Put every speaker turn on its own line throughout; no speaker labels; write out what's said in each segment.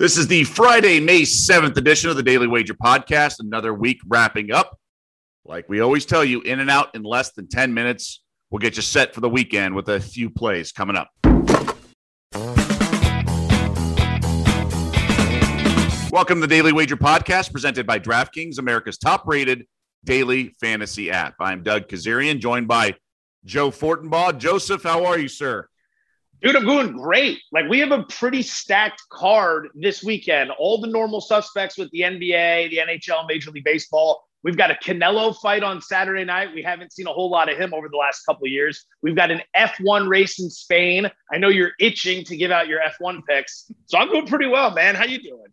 This is the Friday, May 7th edition of the Daily Wager Podcast. Another week wrapping up. Like we always tell you, in and out in less than 10 minutes. We'll get you set for the weekend with a few plays coming up. Welcome to the Daily Wager Podcast presented by DraftKings, America's top rated daily fantasy app. I'm Doug Kezirian, joined by Joe Fortenbaugh. Joseph, how are you, sir?
Dude, I'm doing great. Like we have a pretty stacked card this weekend. All the normal suspects with the NBA, the NHL, Major League Baseball. We've got a Canelo fight on Saturday night. We haven't seen a whole lot of him over the last couple of years. We've got an F1 race in Spain. I know you're itching to give out your F1 picks, so I'm doing pretty well, man. How you doing?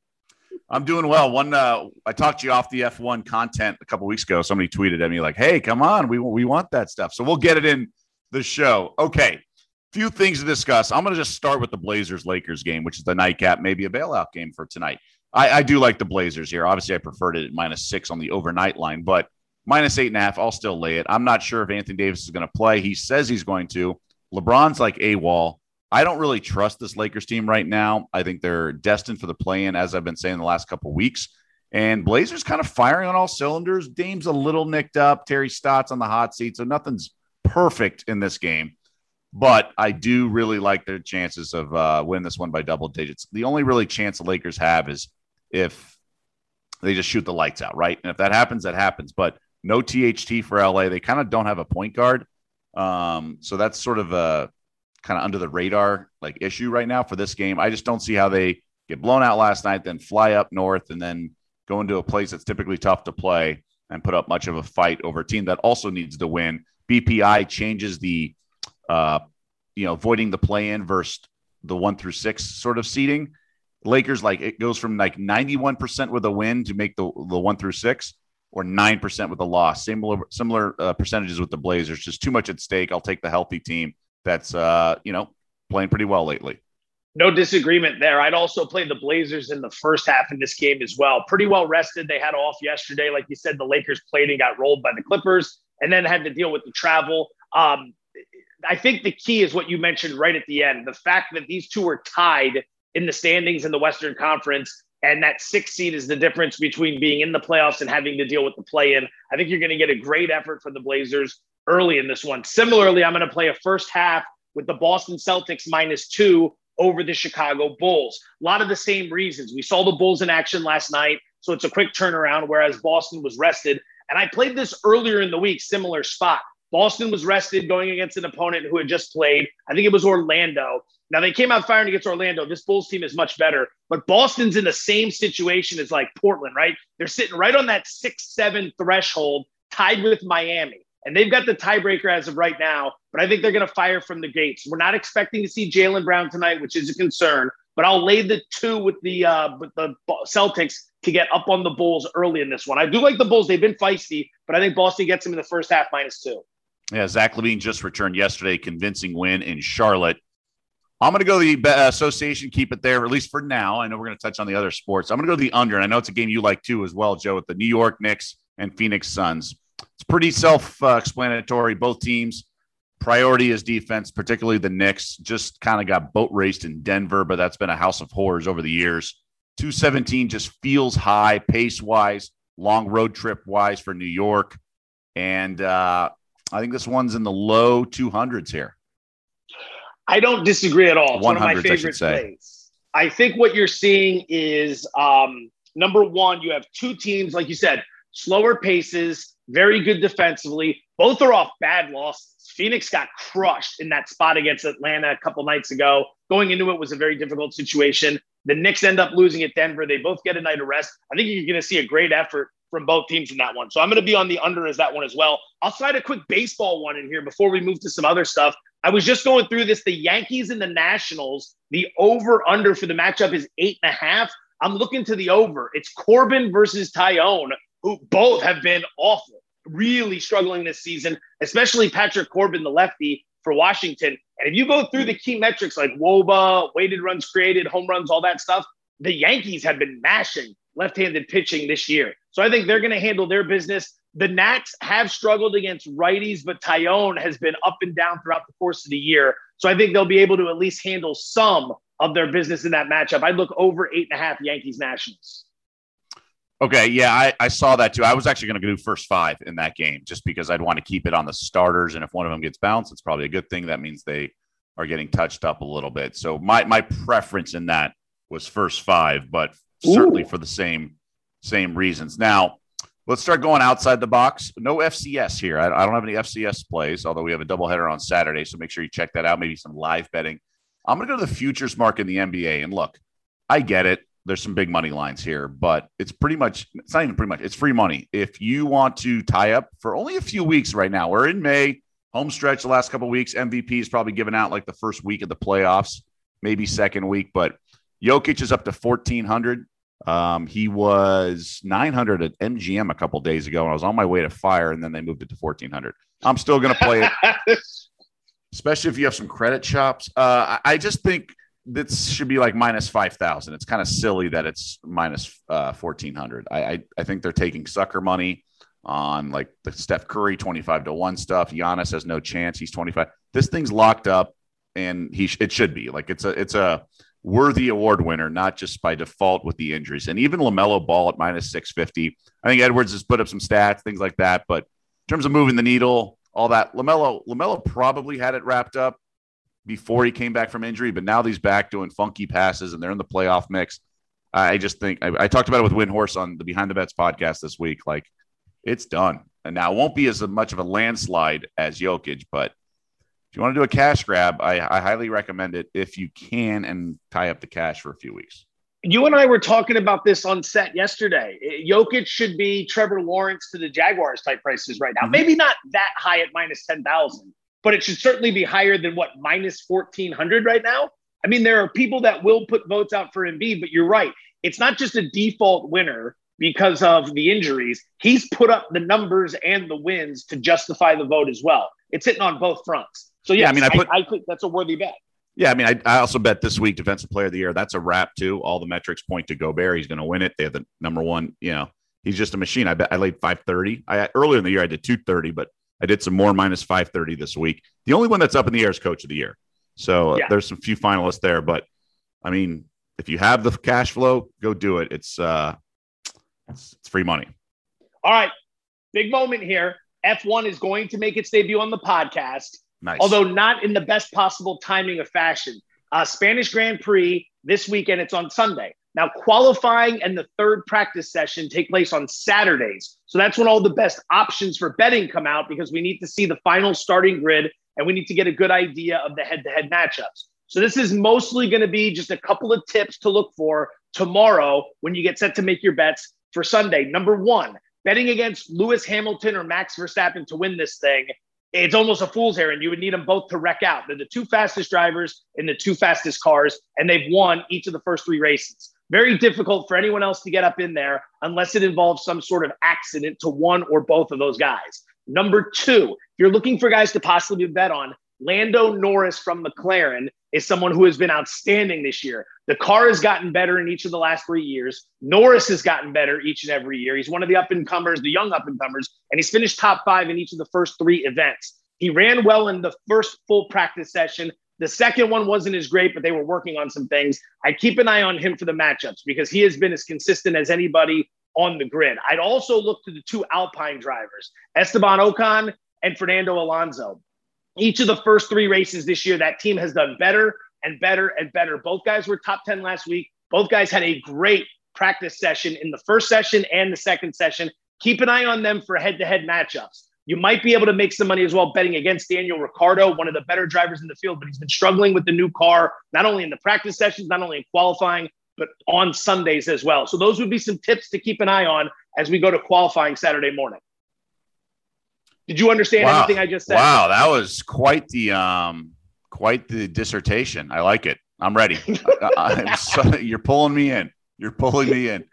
I'm doing well. One, uh, I talked to you off the F1 content a couple weeks ago. Somebody tweeted at me like, "Hey, come on, we we want that stuff." So we'll get it in the show. Okay, few things to discuss. I'm going to just start with the Blazers Lakers game, which is the nightcap, maybe a bailout game for tonight. I, I do like the Blazers here. Obviously, I preferred it at minus six on the overnight line, but minus eight and a half, I'll still lay it. I'm not sure if Anthony Davis is going to play. He says he's going to. LeBron's like a wall. I don't really trust this Lakers team right now. I think they're destined for the play in, as I've been saying the last couple weeks. And Blazers kind of firing on all cylinders. Dame's a little nicked up. Terry Stotts on the hot seat. So nothing's perfect in this game but I do really like their chances of uh, winning this one by double digits. The only really chance the Lakers have is if they just shoot the lights out, right? And if that happens, that happens. But no THT for LA. They kind of don't have a point guard, um, so that's sort of a kind of under the radar like issue right now for this game. I just don't see how they get blown out last night, then fly up north, and then go into a place that's typically tough to play and put up much of a fight over a team that also needs to win. BPI changes the uh, you know, avoiding the play in versus the one through six sort of seating. Lakers, like it goes from like 91% with a win to make the, the one through six or 9% with a loss. Similar, similar uh, percentages with the Blazers, just too much at stake. I'll take the healthy team that's, uh, you know, playing pretty well lately.
No disagreement there. I'd also play the Blazers in the first half in this game as well. Pretty well rested. They had off yesterday. Like you said, the Lakers played and got rolled by the Clippers and then had to deal with the travel. Um, I think the key is what you mentioned right at the end the fact that these two are tied in the standings in the Western Conference. And that six seed is the difference between being in the playoffs and having to deal with the play in. I think you're going to get a great effort from the Blazers early in this one. Similarly, I'm going to play a first half with the Boston Celtics minus two over the Chicago Bulls. A lot of the same reasons. We saw the Bulls in action last night, so it's a quick turnaround, whereas Boston was rested. And I played this earlier in the week, similar spot. Boston was rested going against an opponent who had just played. I think it was Orlando. Now they came out firing against Orlando. This Bulls team is much better, but Boston's in the same situation as like Portland, right? They're sitting right on that six, seven threshold, tied with Miami. And they've got the tiebreaker as of right now, but I think they're going to fire from the gates. We're not expecting to see Jaylen Brown tonight, which is a concern, but I'll lay the two with the uh, with the Celtics to get up on the Bulls early in this one. I do like the Bulls; they've been feisty, but I think Boston gets them in the first half minus two.
Yeah, Zach LaVine just returned yesterday, convincing win in Charlotte. I'm going to go the association, keep it there, at least for now. I know we're going to touch on the other sports. I'm going to go the under, and I know it's a game you like too as well, Joe, with the New York Knicks and Phoenix Suns. It's pretty self explanatory. Both teams' priority is defense, particularly the Knicks. Just kind of got boat raced in Denver, but that's been a house of horrors over the years. 217 just feels high pace wise, long road trip wise for New York. And uh, I think this one's in the low 200s here.
I don't disagree at all. It's one of my favorite plays. I think what you're seeing is um, number one, you have two teams, like you said, slower paces, very good defensively. Both are off bad losses. Phoenix got crushed in that spot against Atlanta a couple nights ago. Going into it was a very difficult situation. The Knicks end up losing at Denver. They both get a night of rest. I think you're going to see a great effort from both teams in that one. So I'm going to be on the under as that one as well. I'll slide a quick baseball one in here before we move to some other stuff. I was just going through this. The Yankees and the Nationals, the over under for the matchup is eight and a half. I'm looking to the over. It's Corbin versus Taillon, who both have been awful, really struggling this season, especially Patrick Corbin, the lefty for Washington. And if you go through the key metrics like WOBA, weighted runs created, home runs, all that stuff, the Yankees have been mashing left handed pitching this year. So I think they're going to handle their business. The Nats have struggled against righties, but Taillon has been up and down throughout the course of the year. So I think they'll be able to at least handle some of their business in that matchup. I'd look over eight and a half Yankees Nationals.
Okay, yeah, I, I saw that too. I was actually going to do first five in that game just because I'd want to keep it on the starters. And if one of them gets bounced, it's probably a good thing. That means they are getting touched up a little bit. So my my preference in that was first five, but Ooh. certainly for the same same reasons. Now let's start going outside the box. No FCS here. I, I don't have any FCS plays, although we have a doubleheader on Saturday. So make sure you check that out. Maybe some live betting. I'm going to go to the futures market in the NBA. And look, I get it there's some big money lines here, but it's pretty much it's not even pretty much it's free money. If you want to tie up for only a few weeks right now, we're in May, home stretch the last couple weeks. MVP is probably given out like the first week of the playoffs, maybe second week, but Jokic is up to 1400. Um, he was 900 at MGM a couple days ago, and I was on my way to fire, and then they moved it to 1400. I'm still going to play it, especially if you have some credit shops. Uh, I just think this should be like minus 5,000. It's kind of silly that it's minus, uh, 1,400. I, I, I, think they're taking sucker money on like the Steph Curry 25 to 1 stuff. Giannis has no chance. He's 25. This thing's locked up and he sh- it should be like it's a it's a worthy award winner, not just by default with the injuries. And even LaMelo Ball at minus 650. I think Edwards has put up some stats, things like that. But in terms of moving the needle, all that, LaMelo, LaMelo probably had it wrapped up before he came back from injury, but now he's back doing funky passes and they're in the playoff mix. I just think I, I talked about it with Windhorst on the Behind the Bets podcast this week. Like it's done. And now it won't be as much of a landslide as Jokic, but if you want to do a cash grab, I, I highly recommend it if you can and tie up the cash for a few weeks.
You and I were talking about this on set yesterday. Jokic should be Trevor Lawrence to the Jaguars type prices right now. Mm-hmm. Maybe not that high at minus 10,000, but it should certainly be higher than what minus 1400 right now. I mean, there are people that will put votes out for Embiid, but you're right. It's not just a default winner because of the injuries. He's put up the numbers and the wins to justify the vote as well. It's hitting on both fronts. So yes, yeah, I mean, I, put, I, I think that's a worthy bet.
Yeah, I mean, I, I also bet this week defensive player of the year. That's a wrap too. All the metrics point to Gobert. He's going to win it. They have the number one. You know, he's just a machine. I bet I laid five thirty. I earlier in the year I did two thirty, but I did some more minus 530 this week. The only one that's up in the air is coach of the year. So uh, there's some few finalists there, but I mean, if you have the cash flow, go do it. It's uh it's, it's free money.
All right. Big moment here. F1 is going to make its debut on the podcast. Nice. Although not in the best possible timing of fashion. Uh, Spanish Grand Prix this weekend. It's on Sunday. Now, qualifying and the third practice session take place on Saturdays. So that's when all the best options for betting come out because we need to see the final starting grid and we need to get a good idea of the head to head matchups. So this is mostly going to be just a couple of tips to look for tomorrow when you get set to make your bets for Sunday. Number one, betting against Lewis Hamilton or Max Verstappen to win this thing it's almost a fool's errand. You would need them both to wreck out. They're the two fastest drivers in the two fastest cars, and they've won each of the first three races. Very difficult for anyone else to get up in there unless it involves some sort of accident to one or both of those guys. Number two, if you're looking for guys to possibly bet on, Lando Norris from McLaren is someone who has been outstanding this year. The car has gotten better in each of the last three years. Norris has gotten better each and every year. He's one of the up and comers, the young up and comers, and he's finished top five in each of the first three events. He ran well in the first full practice session. The second one wasn't as great, but they were working on some things. I keep an eye on him for the matchups because he has been as consistent as anybody on the grid. I'd also look to the two Alpine drivers, Esteban Ocon and Fernando Alonso. Each of the first three races this year, that team has done better and better and better. Both guys were top 10 last week. Both guys had a great practice session in the first session and the second session. Keep an eye on them for head to head matchups. You might be able to make some money as well betting against Daniel Ricciardo, one of the better drivers in the field, but he's been struggling with the new car, not only in the practice sessions, not only in qualifying, but on Sundays as well. So those would be some tips to keep an eye on as we go to qualifying Saturday morning. Did you understand wow. anything I just said?
Wow, that was quite the um quite the dissertation. I like it. I'm ready. I, so, you're pulling me in. You're pulling me in.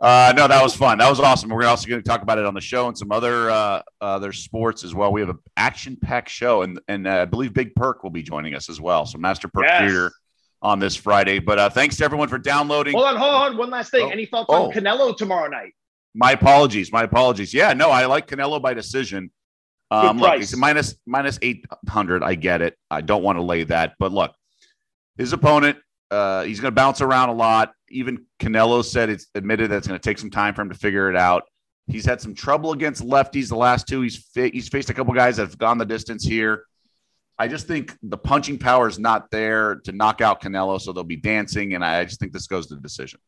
Uh, no, that was fun. That was awesome. We're also going to talk about it on the show and some other uh, other sports as well. We have an action-packed show, and and uh, I believe Big Perk will be joining us as well. So Master Perk yes. on this Friday. But uh, thanks to everyone for downloading.
Hold on, hold on. One last thing. Oh. Any thoughts oh. on Canelo tomorrow night?
My apologies. My apologies. Yeah, no, I like Canelo by decision. Um, look, it's minus minus eight hundred. I get it. I don't want to lay that, but look, his opponent uh, he's going to bounce around a lot. Even Canelo said it's admitted that it's going to take some time for him to figure it out. He's had some trouble against lefties the last two. He's fa- he's faced a couple guys that have gone the distance here. I just think the punching power is not there to knock out Canelo, so they'll be dancing, and I just think this goes to the decision.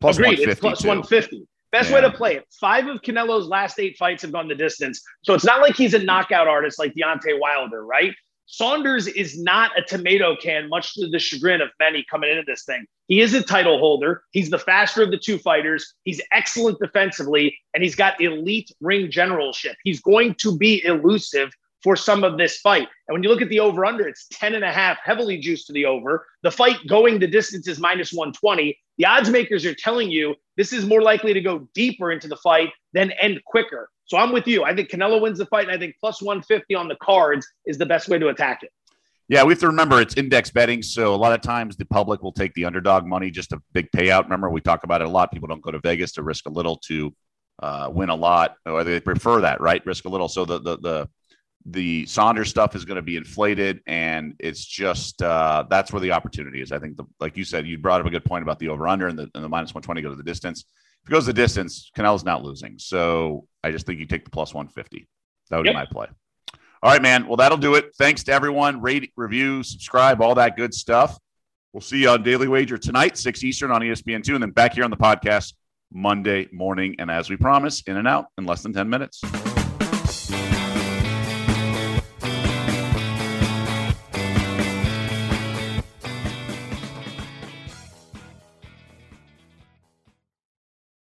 Plus Agreed. It's plus 150. Best yeah. way to play it. Five of Canelo's last eight fights have gone the distance. So it's not like he's a knockout artist like Deontay Wilder, right? Saunders is not a tomato can, much to the chagrin of many coming into this thing. He is a title holder. He's the faster of the two fighters. He's excellent defensively, and he's got elite ring generalship. He's going to be elusive for some of this fight. And when you look at the over under, it's 10 and a half, heavily juiced to the over. The fight going the distance is minus 120. The odds makers are telling you this is more likely to go deeper into the fight than end quicker. So I'm with you. I think Canelo wins the fight, and I think plus 150 on the cards is the best way to attack it.
Yeah, we have to remember it's index betting. So a lot of times the public will take the underdog money, just a big payout. Remember, we talk about it a lot. People don't go to Vegas to risk a little to uh, win a lot, or they prefer that, right? Risk a little. So the the the the Saunders stuff is going to be inflated, and it's just uh, that's where the opportunity is. I think, the, like you said, you brought up a good point about the over under and the, and the minus 120 go to the distance. If it goes the distance, Canelo's not losing. So I just think you take the plus 150. That would yep. be my play. All right, man. Well, that'll do it. Thanks to everyone. Rate, review, subscribe, all that good stuff. We'll see you on Daily Wager tonight, 6 Eastern on ESPN2, and then back here on the podcast Monday morning. And as we promise, in and out in less than 10 minutes.